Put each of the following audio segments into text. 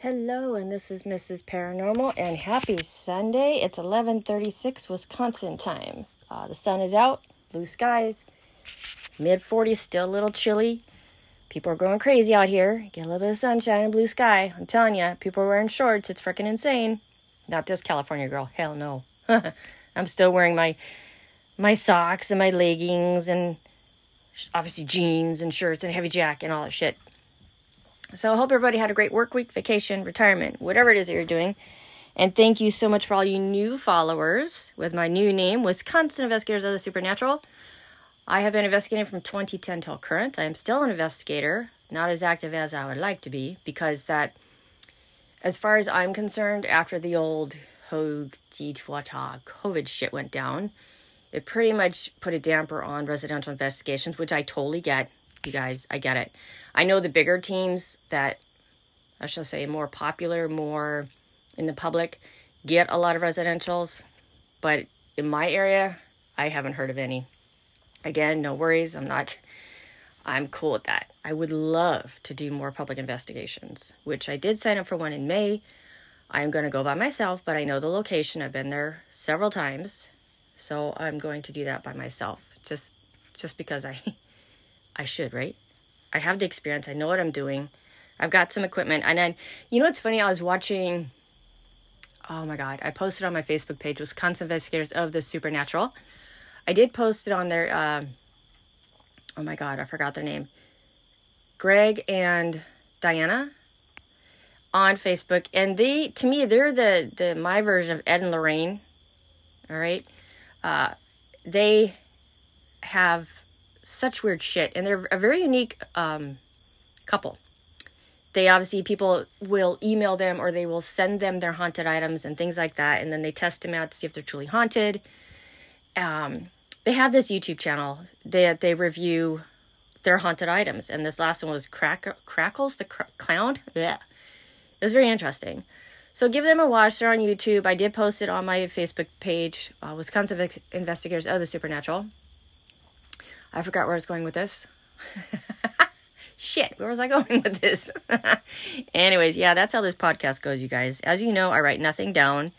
Hello, and this is Mrs. Paranormal, and happy Sunday. It's 11:36 Wisconsin time. Uh, the sun is out, blue skies, mid 40s, still a little chilly. People are going crazy out here. Get a little bit of sunshine and blue sky. I'm telling you, people are wearing shorts. It's freaking insane. Not this California girl. Hell no. I'm still wearing my my socks and my leggings and obviously jeans and shirts and heavy jacket and all that shit. So I hope everybody had a great work week, vacation, retirement, whatever it is that you're doing. And thank you so much for all you new followers with my new name, Wisconsin Investigators of the Supernatural. I have been investigating from 2010 till current. I am still an investigator, not as active as I would like to be, because that, as far as I'm concerned, after the old COVID shit went down, it pretty much put a damper on residential investigations, which I totally get. You guys, I get it. I know the bigger teams that, I shall say, more popular, more in the public, get a lot of residentials, but in my area, I haven't heard of any. Again, no worries. I'm not, I'm cool with that. I would love to do more public investigations, which I did sign up for one in May. I'm going to go by myself, but I know the location. I've been there several times. So I'm going to do that by myself just just because I I should, right? I have the experience. I know what I'm doing. I've got some equipment. And then, you know what's funny? I was watching, oh my God, I posted on my Facebook page, Wisconsin Investigators of the Supernatural. I did post it on their, uh, oh my God, I forgot their name. Greg and Diana on Facebook. And they, to me, they're the, the my version of Ed and Lorraine. All right. Uh, they have such weird shit, and they're a very unique um, couple. They obviously people will email them or they will send them their haunted items and things like that, and then they test them out to see if they're truly haunted. Um, they have this YouTube channel. They they review their haunted items, and this last one was Crack Crackles the cr- clown. Yeah, it was very interesting. So give them a watch. They're on YouTube. I did post it on my Facebook page, uh, Wisconsin Investigators of the Supernatural. I forgot where I was going with this. Shit, where was I going with this? Anyways, yeah, that's how this podcast goes, you guys. As you know, I write nothing down,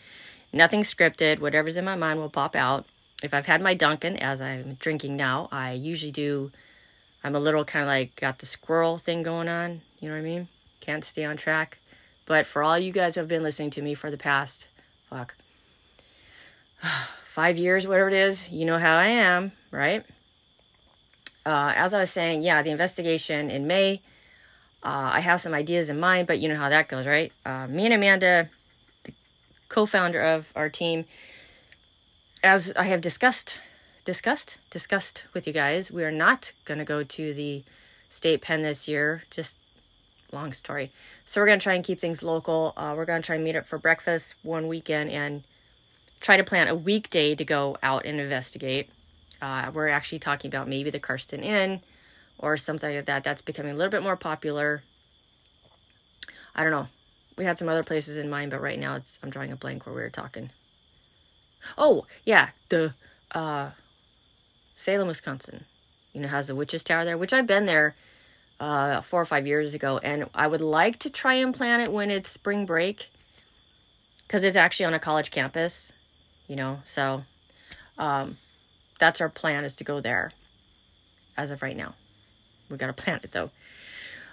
nothing scripted. Whatever's in my mind will pop out. If I've had my Dunkin', as I'm drinking now, I usually do. I'm a little kind of like got the squirrel thing going on. You know what I mean? Can't stay on track. But for all you guys who have been listening to me for the past, fuck, five years, whatever it is, you know how I am, right? Uh, as I was saying, yeah, the investigation in May. Uh, I have some ideas in mind, but you know how that goes, right? Uh, me and Amanda, the co-founder of our team, as I have discussed, discussed, discussed with you guys, we are not going to go to the state pen this year. Just long story. So we're going to try and keep things local. Uh, we're going to try and meet up for breakfast one weekend and try to plan a weekday to go out and investigate. Uh, we're actually talking about maybe the Karsten Inn or something like that. That's becoming a little bit more popular. I don't know. We had some other places in mind, but right now it's I'm drawing a blank where we were talking. Oh yeah, the uh, Salem, Wisconsin. You know, has the Witches Tower there, which I've been there uh, four or five years ago, and I would like to try and plan it when it's spring break because it's actually on a college campus. You know, so um, that's our plan is to go there as of right now. We got to plan it though.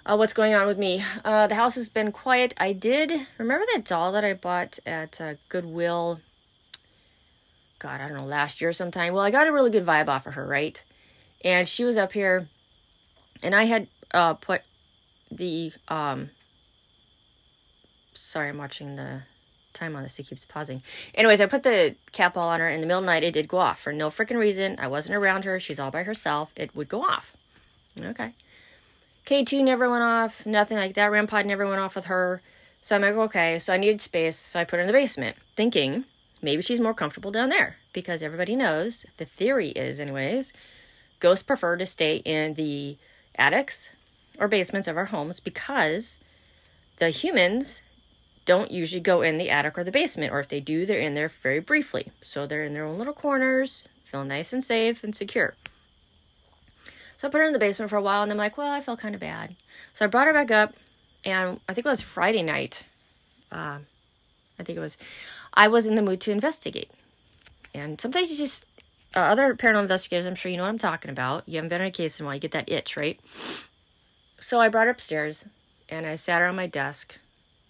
Uh, what's going on with me? Uh, the house has been quiet. I did remember that doll that I bought at uh, Goodwill. God, I don't know, last year or sometime. Well, I got a really good vibe off of her, right? And she was up here, and I had uh, put the um. Sorry, I'm watching the time on this. It keeps pausing. Anyways, I put the cat ball on her in the middle of the night. It did go off for no freaking reason. I wasn't around her. She's all by herself. It would go off. Okay. K2 never went off. Nothing like that. REM pod never went off with her. So I'm like, okay. So I needed space. So I put her in the basement, thinking maybe she's more comfortable down there because everybody knows the theory is, anyways, ghosts prefer to stay in the attics or basements of our homes because the humans don't usually go in the attic or the basement, or if they do, they're in there very briefly. So they're in their own little corners, feel nice and safe and secure. So I put her in the basement for a while, and I'm like, well, I felt kind of bad. So I brought her back up, and I think it was Friday night. uh, I think it was, I was in the mood to investigate. And sometimes you just, uh, other paranormal investigators, I'm sure you know what I'm talking about. You haven't been in a case in a while, you get that itch, right? So I brought her upstairs and I sat her on my desk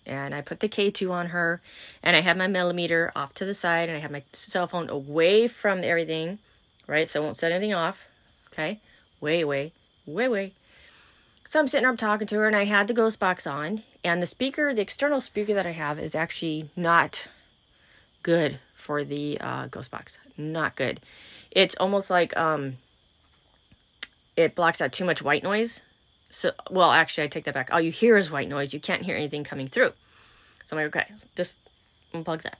and I put the K2 on her and I had my Mel meter off to the side and I had my cell phone away from everything, right? So I won't set anything off, okay? Way, way, way, way. So I'm sitting up talking to her and I had the ghost box on and the speaker, the external speaker that I have is actually not good for the uh, ghost box. Not good. It's almost like um, it blocks out too much white noise so, well, actually, I take that back. All you hear is white noise. You can't hear anything coming through. So I'm like, okay, just unplug that.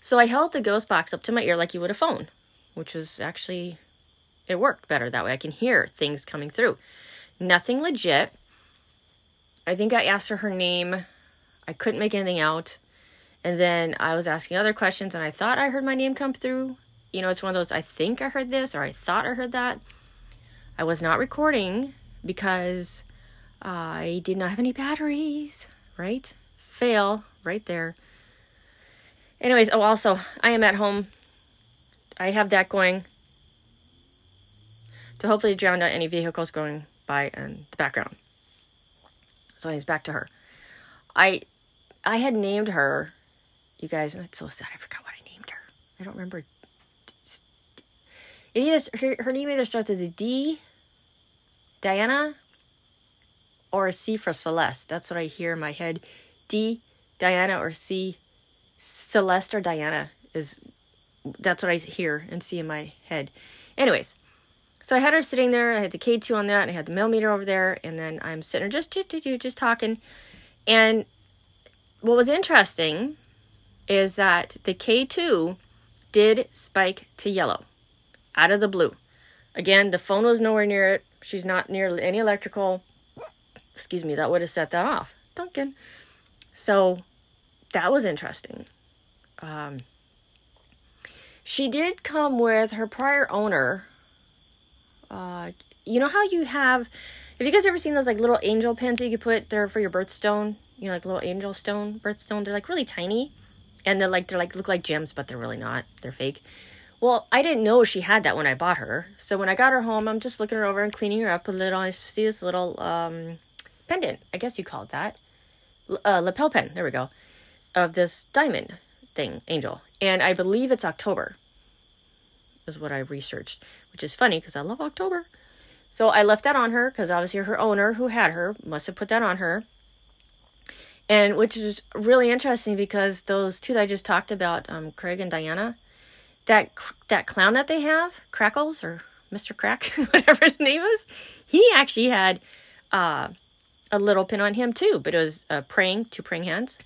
So I held the ghost box up to my ear like you would a phone, which was actually, it worked better that way. I can hear things coming through. Nothing legit. I think I asked her her name. I couldn't make anything out. And then I was asking other questions and I thought I heard my name come through. You know, it's one of those I think I heard this or I thought I heard that. I was not recording because I did not have any batteries, right? Fail right there. Anyways, oh, also, I am at home. I have that going to hopefully drown out any vehicles going by in the background. So he's back to her. I I had named her, you guys, oh, it's so sad. I forgot what I named her. I don't remember. It is her, her name either starts with a D, Diana, or a C for Celeste. That's what I hear in my head. D, Diana, or C, Celeste or Diana is that's what I hear and see in my head. Anyways, so I had her sitting there. I had the K2 on that, and I had the Mel meter over there, and then I'm sitting there just just talking. And what was interesting is that the K2 did spike to yellow out of the blue. Again, the phone was nowhere near it. She's not near any electrical excuse me, that would have set that off. Duncan. So that was interesting. Um, she did come with her prior owner. Uh, you know how you have, have you guys ever seen those like little angel pins that you could put there for your birthstone? You know, like little angel stone, birthstone. They're like really tiny, and they're like they're like look like gems, but they're really not. They're fake. Well, I didn't know she had that when I bought her. So when I got her home, I'm just looking her over and cleaning her up a little. I see this little um, pendant, I guess you call it that, uh, lapel pin, there we go, of this diamond thing, angel. And I believe it's October, is what I researched, which is funny because I love October. So I left that on her because obviously her owner who had her must have put that on her. And which is really interesting because those two that I just talked about, um, Craig and Diana, that that clown that they have, Crackles or Mr. Crack, whatever his name is, he actually had uh, a little pin on him too, but it was uh, praying, two praying hands.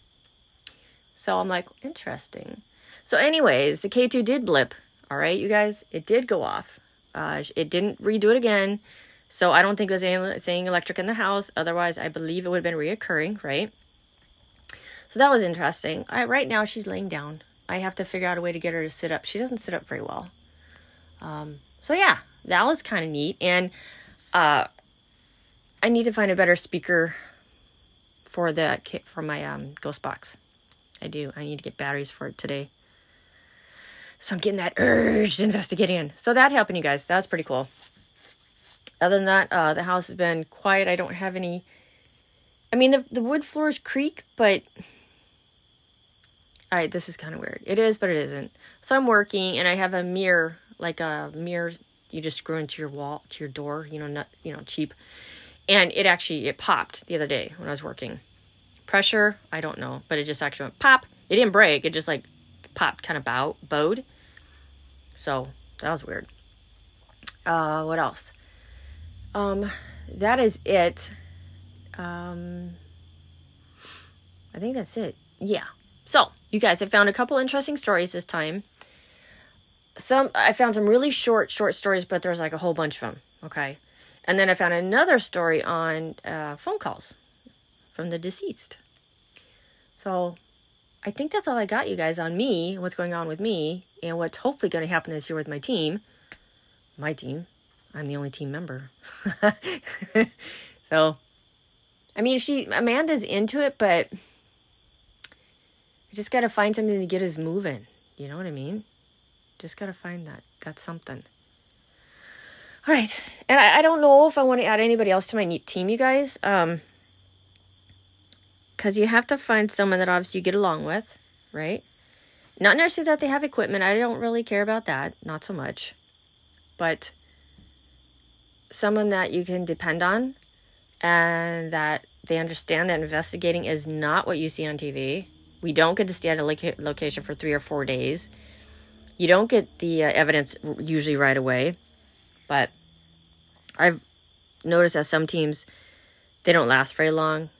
So I'm like, interesting. So, anyways, the K2 did blip. All right, you guys, it did go off. Uh, it didn't redo it again. So I don't think there's anything electric in the house. Otherwise, I believe it would have been reoccurring, right? So that was interesting. Right now, she's laying down. I have to figure out a way to get her to sit up. She doesn't sit up very well. Um, so yeah, that was kind of neat. And uh, I need to find a better speaker for the kit for my um, ghost box. I do. I need to get batteries for it today. So I'm getting that urge investigating in. So that happened, you guys. That's pretty cool. Other than that, uh, the house has been quiet. I don't have any. I mean, the the wood floors creak, but right, this is kind of weird. It is, but it isn't. So I'm working, and I have a mirror, like a mirror you just screw into your wall, to your door. You know, not you know cheap and it actually it popped the other day when I was working. Pressure, I don't know, but it just actually went pop. It didn't break. It just like popped, kind of bow bowed. So that was weird. Uh, what else? Um, that is it. Um, I think that's it. Yeah. So you guys, I found a couple interesting stories this time. Some I found some really short, short stories, but there's like a whole bunch of them. Okay. And then I found another story on uh, phone calls from the deceased. So I think that's all I got, you guys, on me, what's going on with me, and what's hopefully going to happen this year with my team. My team. I'm the only team member. so, I mean, she, Amanda's into it, but You just got to find something to get us moving. You know what I mean? Just got to find that. That's something. All right. And I, I don't know if I want to add anybody else to my neat team, you guys. Um, because you have to find someone that obviously you get along with, right? Not necessarily that they have equipment. I don't really care about that. Not so much. But someone that you can depend on and that they understand that investigating is not what you see on TV. We don't get to stay at a location for three or four days. You don't get the uh, evidence usually right away. But I've noticed that some teams, they don't last very long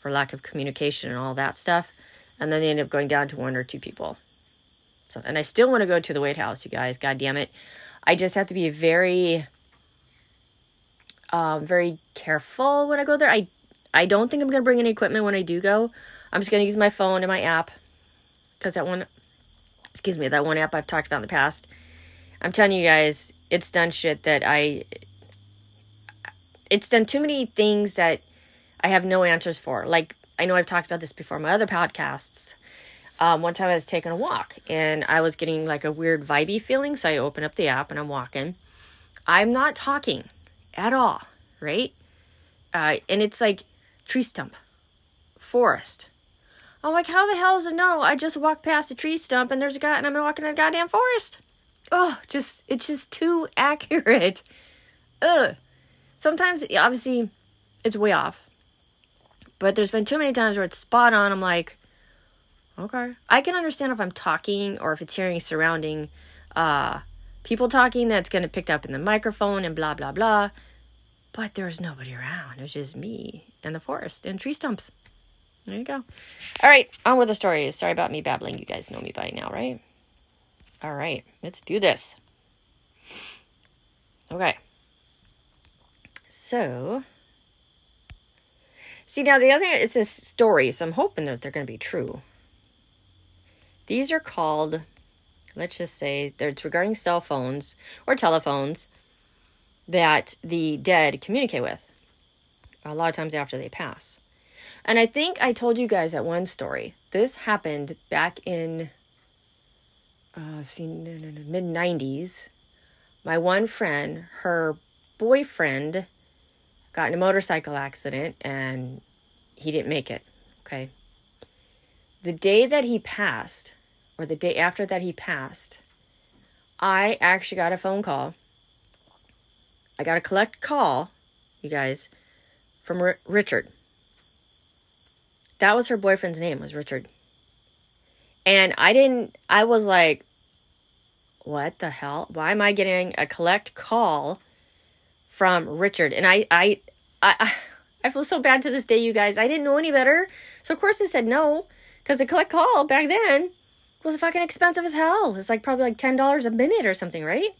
for lack of communication and all that stuff. And then they end up going down to one or two people. So, and I still want to go to the White House, you guys. God damn it. I just have to be very, um, very careful when I go there. I, I don't think I'm going to bring any equipment when I do go. I'm just going to use my phone and my app. Because that one, excuse me, that one app I've talked about in the past. I'm telling you guys, it's done shit that I, it's done too many things that I have no answers for. Like, I know I've talked about this before, my other podcasts. Um, one time I was taking a walk and I was getting like a weird vibey feeling. So I open up the app and I'm walking. I'm not talking at all, right? Uh, and it's like tree stump, forest. I'm like, how the hell is it no? I just walked past a tree stump and there's a guy and I'm walking in a goddamn forest. Oh, just, it's just too accurate. Ugh. Sometimes, obviously, it's way off. But there's been too many times where it's spot on. I'm like, okay. I can understand if I'm talking or if it's hearing surrounding uh, people talking that's going to pick up in the microphone and blah, blah, blah. But there's nobody around. It was just me and the forest and tree stumps. There you go. All right, on with the stories. Sorry about me babbling. You guys know me by now, right? All right, let's do this. Okay. So, See, now the other thing, it's a story, so I'm hoping that they're going to be true. These are called, let's just say, it's regarding cell phones or telephones that the dead communicate with a lot of times after they pass. And I think I told you guys that one story. This happened back in uh, mid 90s. My one friend, her boyfriend got in a motorcycle accident and he didn't make it. Okay. The day that he passed, or the day after that he passed, I actually got a phone call. I got a collect call, you guys, from R- Richard. That was her boyfriend's name, was Richard. And I didn't, I was like, what the hell? Why am I getting a collect call from Richard. And I, I, I, I feel so bad to this day, you guys. I didn't know any better. So, of course, I said no. Because a collect call back then was fucking expensive as hell. It's like probably like $10 a minute or something, right?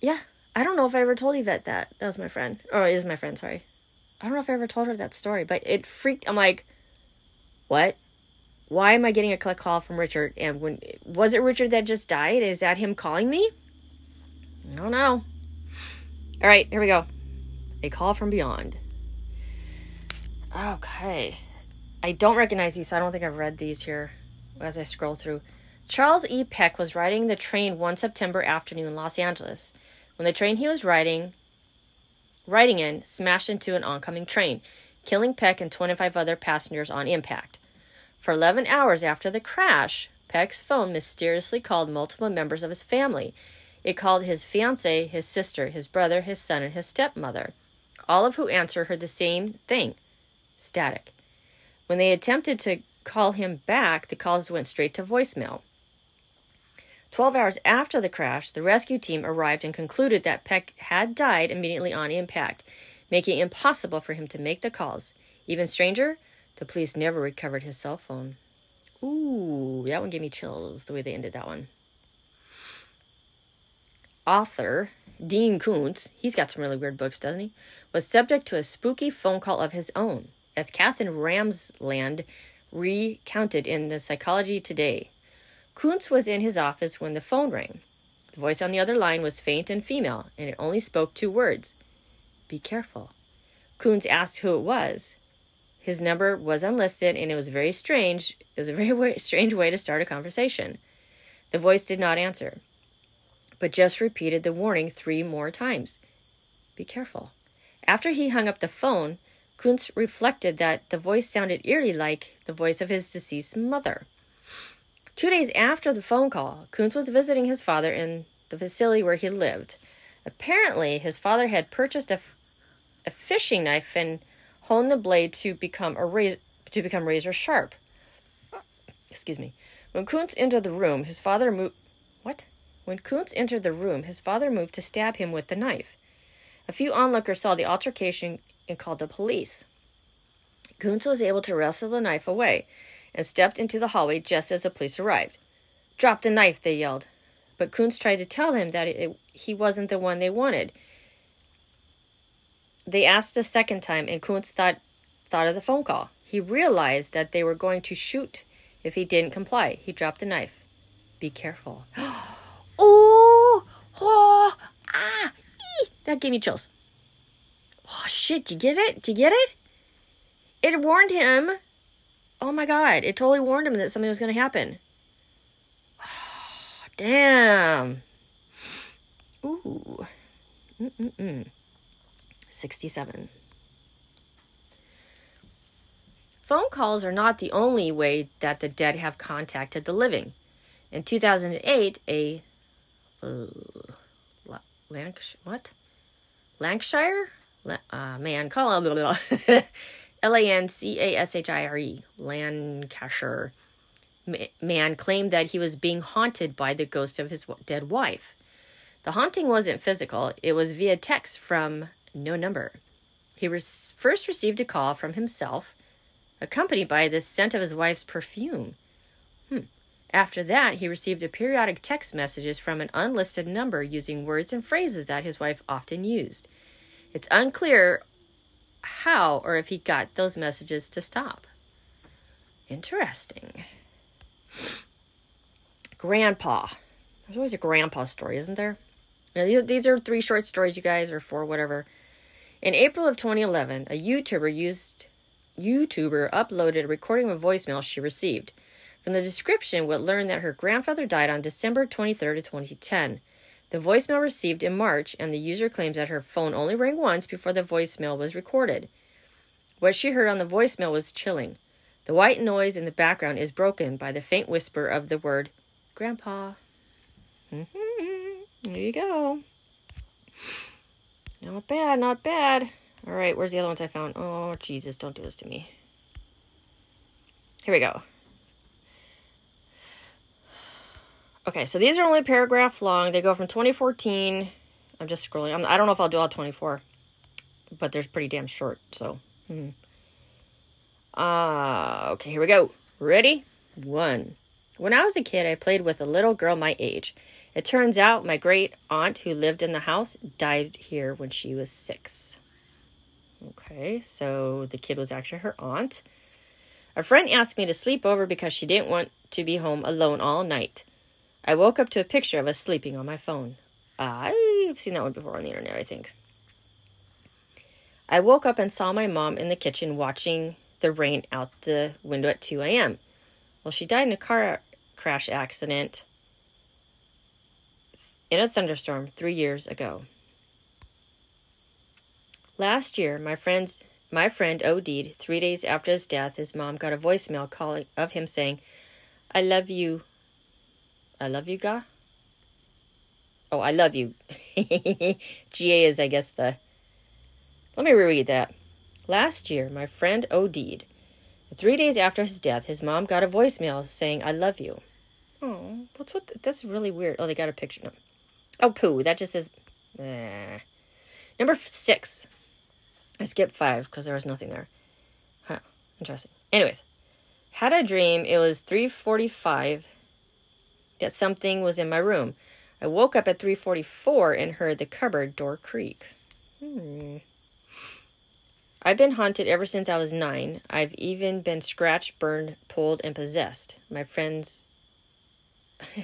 Yeah. I don't know if I ever told Yvette that. That was my friend. Oh, or is my friend, sorry. I don't know if I ever told her that story, but it freaked. I'm like, what? Why am I getting a call from Richard? And when was it Richard that just died? Is that him calling me? I don't know. All right, here we go. A call from beyond. Okay. I don't recognize these, so I don't think I've read these here as I scroll through. Charles E. Peck was riding the train one September afternoon in Los Angeles when the train he was riding riding in smashed into an oncoming train, killing Peck and 25 other passengers on impact. For 11 hours after the crash, Peck's phone mysteriously called multiple members of his family, it called his fiancee, his sister, his brother, his son, and his stepmother, all of who answered her the same thing static. When they attempted to call him back, the calls went straight to voicemail. Twelve hours after the crash, the rescue team arrived and concluded that Peck had died immediately on impact, making it impossible for him to make the calls. Even stranger, the police never recovered his cell phone. Ooh, that one gave me chills the way they ended that one author, Dean Koontz, he's got some really weird books, doesn't he? Was subject to a spooky phone call of his own, as Katherine Ramsland recounted in the Psychology Today. Koontz was in his office when the phone rang. The voice on the other line was faint and female, and it only spoke two words Be careful. Koontz asked who it was. His number was unlisted, and it was very strange. It was a very way, strange way to start a conversation. The voice did not answer, but just repeated the warning three more times. Be careful. After he hung up the phone, Koontz reflected that the voice sounded eerily like the voice of his deceased mother. Two days after the phone call, Koontz was visiting his father in the facility where he lived. Apparently, his father had purchased a, a fishing knife and honed the blade to become a razor, to become razor sharp. Excuse me. When Koontz entered the room, his father moved. What? When Koontz entered the room, his father moved to stab him with the knife. A few onlookers saw the altercation and called the police. Koontz was able to wrestle the knife away and stepped into the hallway just as the police arrived. Drop the knife, they yelled. But Koontz tried to tell him that it, he wasn't the one they wanted. They asked a second time, and Koontz thought, thought of the phone call. He realized that they were going to shoot if he didn't comply. He dropped the knife. Be careful. oh, oh, ah, ee. that gave me chills. Oh shit! Do you get it? Do you get it? It warned him oh my god, it totally warned him that something was going to happen. Oh, damn. Ooh. Mm-mm-mm. 67. Phone calls are not the only way that the dead have contacted the living. In 2008, a uh, Lancashire, what? Lancashire? Uh, man, call him. L A N C A S H I R E, Lancashire, man claimed that he was being haunted by the ghost of his dead wife. The haunting wasn't physical, it was via text from no number. He first received a call from himself, accompanied by the scent of his wife's perfume. Hmm. After that, he received a periodic text messages from an unlisted number using words and phrases that his wife often used. It's unclear how or if he got those messages to stop. Interesting. Grandpa. There's always a grandpa story, isn't there? Now, these, these are three short stories, you guys, or four, whatever. In April of 2011, a YouTuber used YouTuber uploaded a recording of a voicemail she received. From the description, we'll learn that her grandfather died on December 23rd of 2010. The voicemail received in March, and the user claims that her phone only rang once before the voicemail was recorded. What she heard on the voicemail was chilling. The white noise in the background is broken by the faint whisper of the word Grandpa. Mm-hmm. There you go. Not bad, not bad. All right, where's the other ones I found? Oh, Jesus, don't do this to me. Here we go. Okay, so these are only paragraph long. They go from 2014. I'm just scrolling. I'm, I do not know if I'll do all 24, but they're pretty damn short. So, hmm. uh, okay, here we go. Ready? One. When I was a kid, I played with a little girl my age. It turns out my great aunt who lived in the house died here when she was six. Okay, so the kid was actually her aunt. A friend asked me to sleep over because she didn't want to be home alone all night. I woke up to a picture of us sleeping on my phone. I've seen that one before on the internet, I think. I woke up and saw my mom in the kitchen watching the rain out the window at 2 a.m. Well, she died in a car crash accident in a thunderstorm three years ago. Last year, my friend's my friend OD'd. Three days after his death, his mom got a voicemail calling of him saying, "I love you, I love you, Ga. Oh, I love you. GA is, I guess, the. Let me reread that. Last year, my friend OD'd. Three days after his death, his mom got a voicemail saying, I love you. Oh, what's what? That's really weird. Oh, they got a picture. No. Oh, poo. That just says. Number six. I skipped five because there was nothing there. Huh. Interesting. Anyways, had a dream. It was 345 that something was in my room. I woke up at 3:44 and heard the cupboard door creak. Hmm. I've been haunted ever since I was 9. I've even been scratched, burned, pulled and possessed. My friends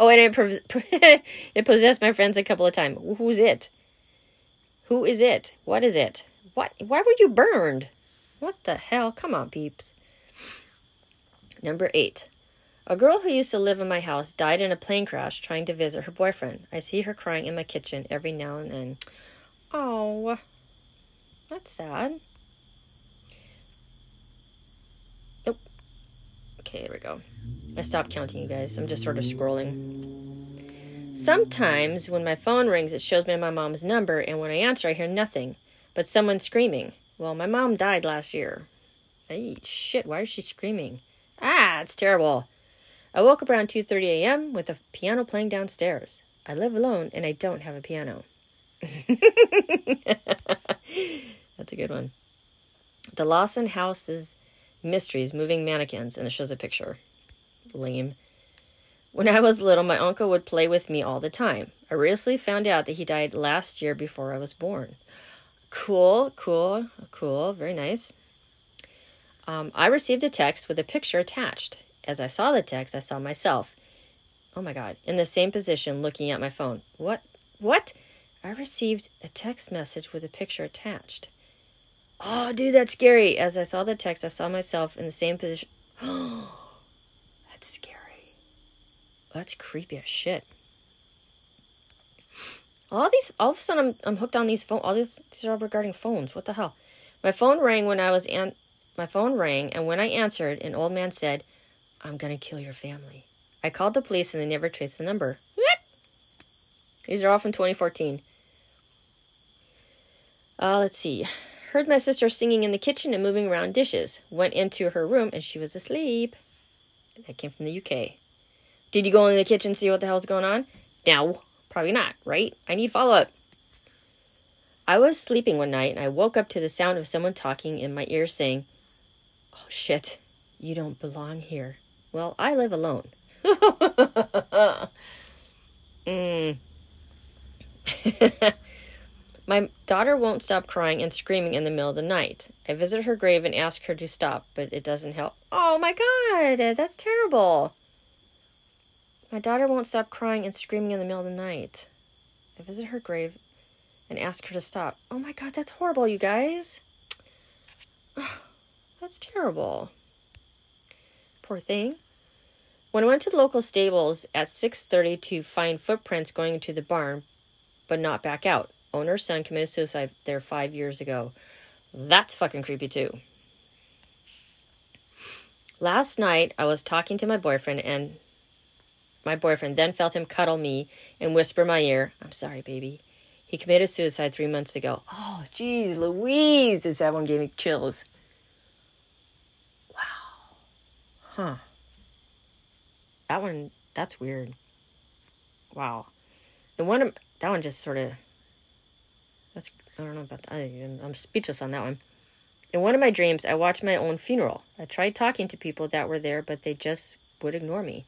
Oh, and it, it possessed my friends a couple of times. Who's it? Who is it? What is it? What? Why were you burned? What the hell? Come on, peeps. Number eight. A girl who used to live in my house died in a plane crash trying to visit her boyfriend. I see her crying in my kitchen every now and then. Oh, that's sad. Nope. Okay, there we go. I stopped counting, you guys. I'm just sort of scrolling. Sometimes when my phone rings, it shows me my mom's number, and when I answer, I hear nothing but someone screaming. Well, my mom died last year. Hey, shit, why is she screaming? Ah, it's terrible. I woke up around 2:30 a.m. with a piano playing downstairs. I live alone and I don't have a piano. That's a good one. The Lawson House's Mysteries Moving Mannequins, and it shows a picture. Lame. When I was little, my uncle would play with me all the time. I recently found out that he died last year before I was born. Cool, cool, cool, very nice. Um, I received a text with a picture attached. As I saw the text, I saw myself. Oh my God, in the same position looking at my phone. What? What? I received a text message with a picture attached. Oh, dude, that's scary. As I saw the text, I saw myself in the same position. Oh, that's scary. That's creepy as shit. All these, all of a sudden, I'm, I'm hooked on these phone. All these, these are regarding phones. What the hell? My phone rang when I was an, my phone rang, and when I answered, an old man said, "I'm gonna kill your family." I called the police, and they never traced the number. What? These are all from 2014. Uh, let's see. Heard my sister singing in the kitchen and moving around dishes. Went into her room, and she was asleep. That came from the UK. Did you go in the kitchen see what the hell's going on? No. Probably not, right? I need follow up. I was sleeping one night and I woke up to the sound of someone talking in my ear saying, Oh shit, you don't belong here. Well, I live alone. mm. my daughter won't stop crying and screaming in the middle of the night. I visit her grave and ask her to stop, but it doesn't help. Oh my god, that's terrible. My daughter won't stop crying and screaming in the middle of the night. I visit her grave and ask her to stop. Oh my god, that's horrible, you guys. that's terrible. Poor thing. When I went to the local stables at 6:30 to find footprints going to the barn but not back out. Owner's son committed suicide there 5 years ago. That's fucking creepy too. Last night I was talking to my boyfriend and my boyfriend then felt him cuddle me and whisper in my ear, I'm sorry, baby. He committed suicide three months ago. Oh, geez, Louise, is that one gave me chills. Wow. Huh. That one, that's weird. Wow. The one, that one just sort of, that's, I don't know about that. I, I'm speechless on that one. In one of my dreams, I watched my own funeral. I tried talking to people that were there, but they just would ignore me.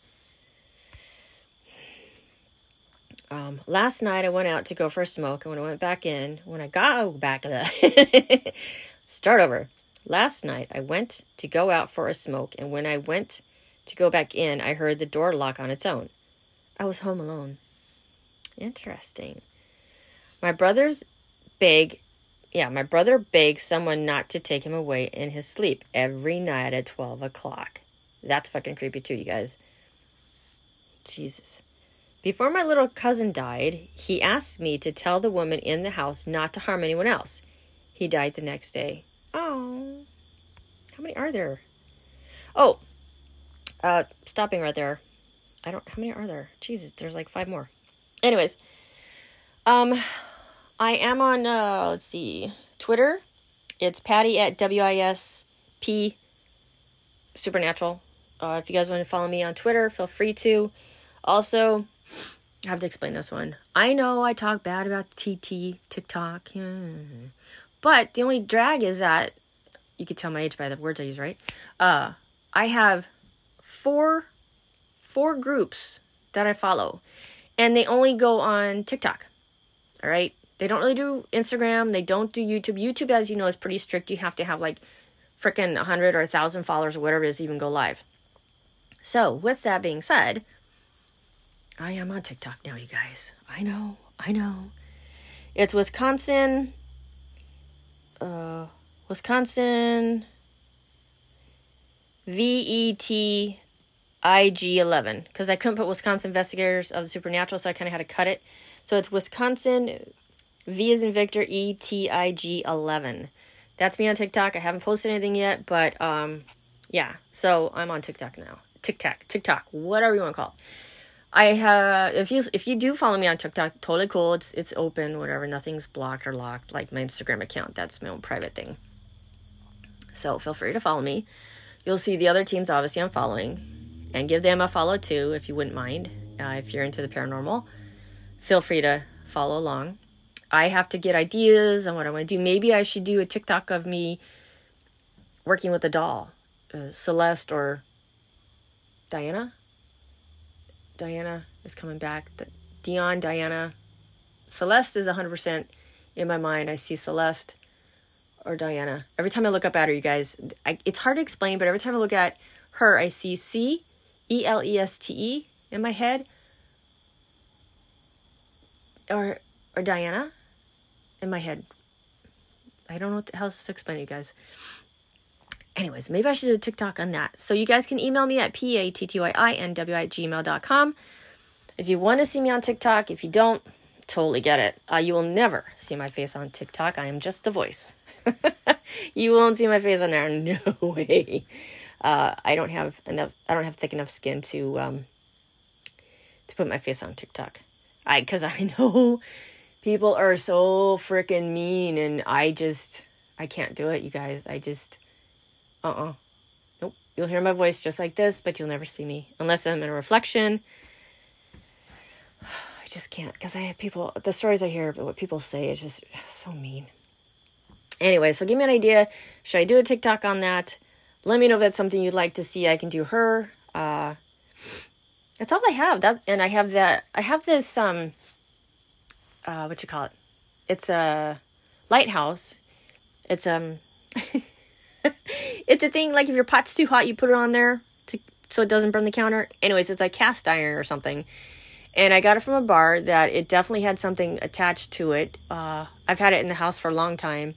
Um, last night I went out to go for a smoke, and when I went back in, when I got back, start over. Last night I went to go out for a smoke, and when I went to go back in, I heard the door lock on its own. I was home alone. Interesting. My brother's beg, yeah, my brother begs someone not to take him away in his sleep every night at 12 o'clock. That's fucking creepy too, you guys. Jesus. Before my little cousin died, he asked me to tell the woman in the house not to harm anyone else. He died the next day. Oh, how many are there? Oh, uh, stopping right there. I don't. How many are there? Jesus, there's like five more. Anyways, um, I am on. Uh, let's see, Twitter. It's Patty at W I S P Supernatural. Uh, if you guys want to follow me on Twitter, feel free to. Also, I have to explain this one. I know I talk bad about TT, TikTok, but the only drag is that you could tell my age by the words I use, right? Uh, I have four four groups that I follow, and they only go on TikTok. All right, they don't really do Instagram. They don't do YouTube. YouTube, as you know, is pretty strict. You have to have like freaking a 100 or a 1,000 followers or whatever it is to even go live. So, with that being said, I am on TikTok now, you guys. I know, I know. It's Wisconsin. Uh, Wisconsin VET IG11 because I couldn't put Wisconsin Investigators of the Supernatural, so I kind of had to cut it. So it's Wisconsin V is in Victor E T I G 11. That's me on TikTok. I haven't posted anything yet, but um, yeah. So I'm on TikTok now. TikTok, TikTok, whatever you want to call it. I have if you if you do follow me on TikTok, totally cool. It's it's open, whatever. Nothing's blocked or locked like my Instagram account. That's my own private thing. So feel free to follow me. You'll see the other teams obviously I'm following, and give them a follow too if you wouldn't mind. Uh, if you're into the paranormal, feel free to follow along. I have to get ideas on what I want to do. Maybe I should do a TikTok of me working with a doll, uh, Celeste or Diana. Diana is coming back. Dion, Diana. Celeste is 100% in my mind. I see Celeste or Diana. Every time I look up at her, you guys, I, it's hard to explain, but every time I look at her, I see C E L E S T E in my head. Or or Diana in my head. I don't know the hell to explain to you guys. Anyways, maybe I should do a TikTok on that. So you guys can email me at p-a-t-t-y-i-n-w at gmail.com. If you want to see me on TikTok, if you don't, totally get it. Uh, you will never see my face on TikTok. I am just the voice. you won't see my face on there. No way. Uh, I don't have enough. I don't have thick enough skin to um, to put my face on TikTok. I because I know people are so freaking mean and I just I can't do it, you guys. I just uh-uh. Nope. You'll hear my voice just like this, but you'll never see me unless I'm in a reflection. Just can't because I have people the stories I hear but what people say is just so mean. Anyway, so give me an idea. Should I do a TikTok on that? Let me know if that's something you'd like to see. I can do her. Uh that's all I have. That and I have that I have this um uh, what you call it? It's a lighthouse. It's um, it's a thing like if your pot's too hot, you put it on there to so it doesn't burn the counter. Anyways, it's like cast iron or something. And I got it from a bar that it definitely had something attached to it. Uh, I've had it in the house for a long time.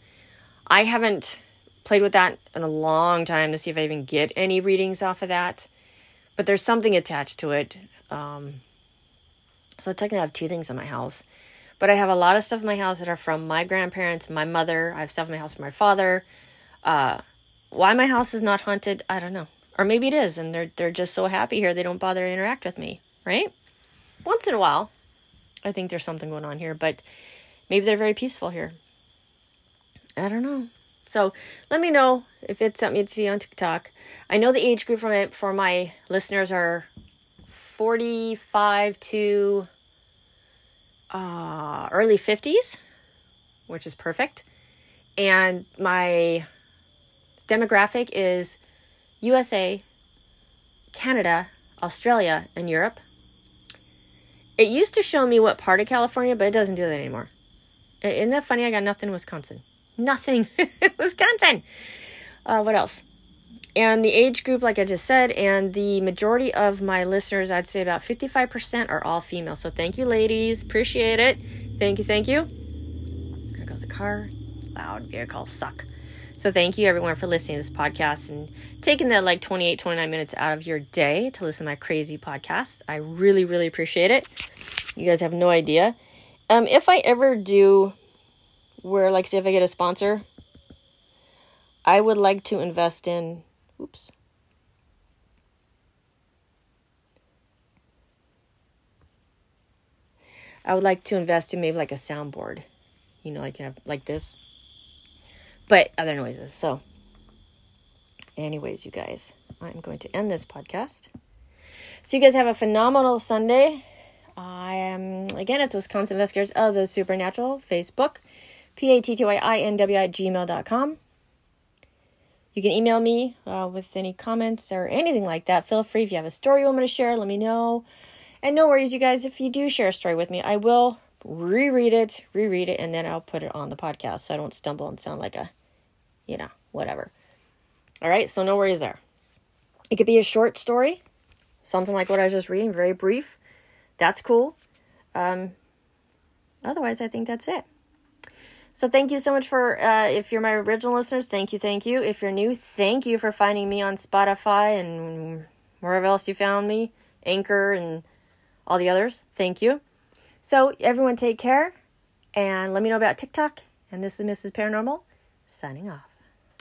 I haven't played with that in a long time to see if I even get any readings off of that. But there's something attached to it. Um, so I have two things in my house. But I have a lot of stuff in my house that are from my grandparents, my mother. I have stuff in my house from my father. Uh, why my house is not haunted, I don't know. Or maybe it is, and they're they're just so happy here they don't bother to interact with me, right? Once in a while, I think there's something going on here, but maybe they're very peaceful here. I don't know. So let me know if it's something you'd see on TikTok. I know the age group for my for my listeners are 45 to uh, early 50s, which is perfect. And my demographic is USA, Canada, Australia, and Europe. It used to show me what part of California, but it doesn't do that anymore. Isn't that funny? I got nothing in Wisconsin. Nothing Wisconsin. Uh, what else? And the age group, like I just said, and the majority of my listeners, I'd say about 55% are all female. So thank you, ladies. Appreciate it. Thank you, thank you. There goes a car. Loud vehicle. Suck. So thank you, everyone, for listening to this podcast and taking that like 28, 29 minutes out of your day to listen to my crazy podcast. I really, really appreciate it. You guys have no idea. Um, if I ever do where, like, say, if I get a sponsor, I would like to invest in Oops. I would like to invest in maybe like a soundboard, you know, like you have like this, but other noises. So, anyways, you guys, I'm going to end this podcast. So, you guys have a phenomenal Sunday. I am again. It's Wisconsin Investigators of the Supernatural Facebook, p a t t y i n w i gmail.com. You can email me uh, with any comments or anything like that. Feel free if you have a story you want me to share, let me know. And no worries, you guys, if you do share a story with me, I will reread it, reread it, and then I'll put it on the podcast so I don't stumble and sound like a, you know, whatever. All right, so no worries there. It could be a short story, something like what I was just reading, very brief. That's cool. Um, otherwise, I think that's it. So thank you so much for uh, if you're my original listeners, thank you, thank you. If you're new, thank you for finding me on Spotify and wherever else you found me, Anchor and all the others. Thank you. So, everyone, take care and let me know about TikTok. And this is Mrs. Paranormal signing off.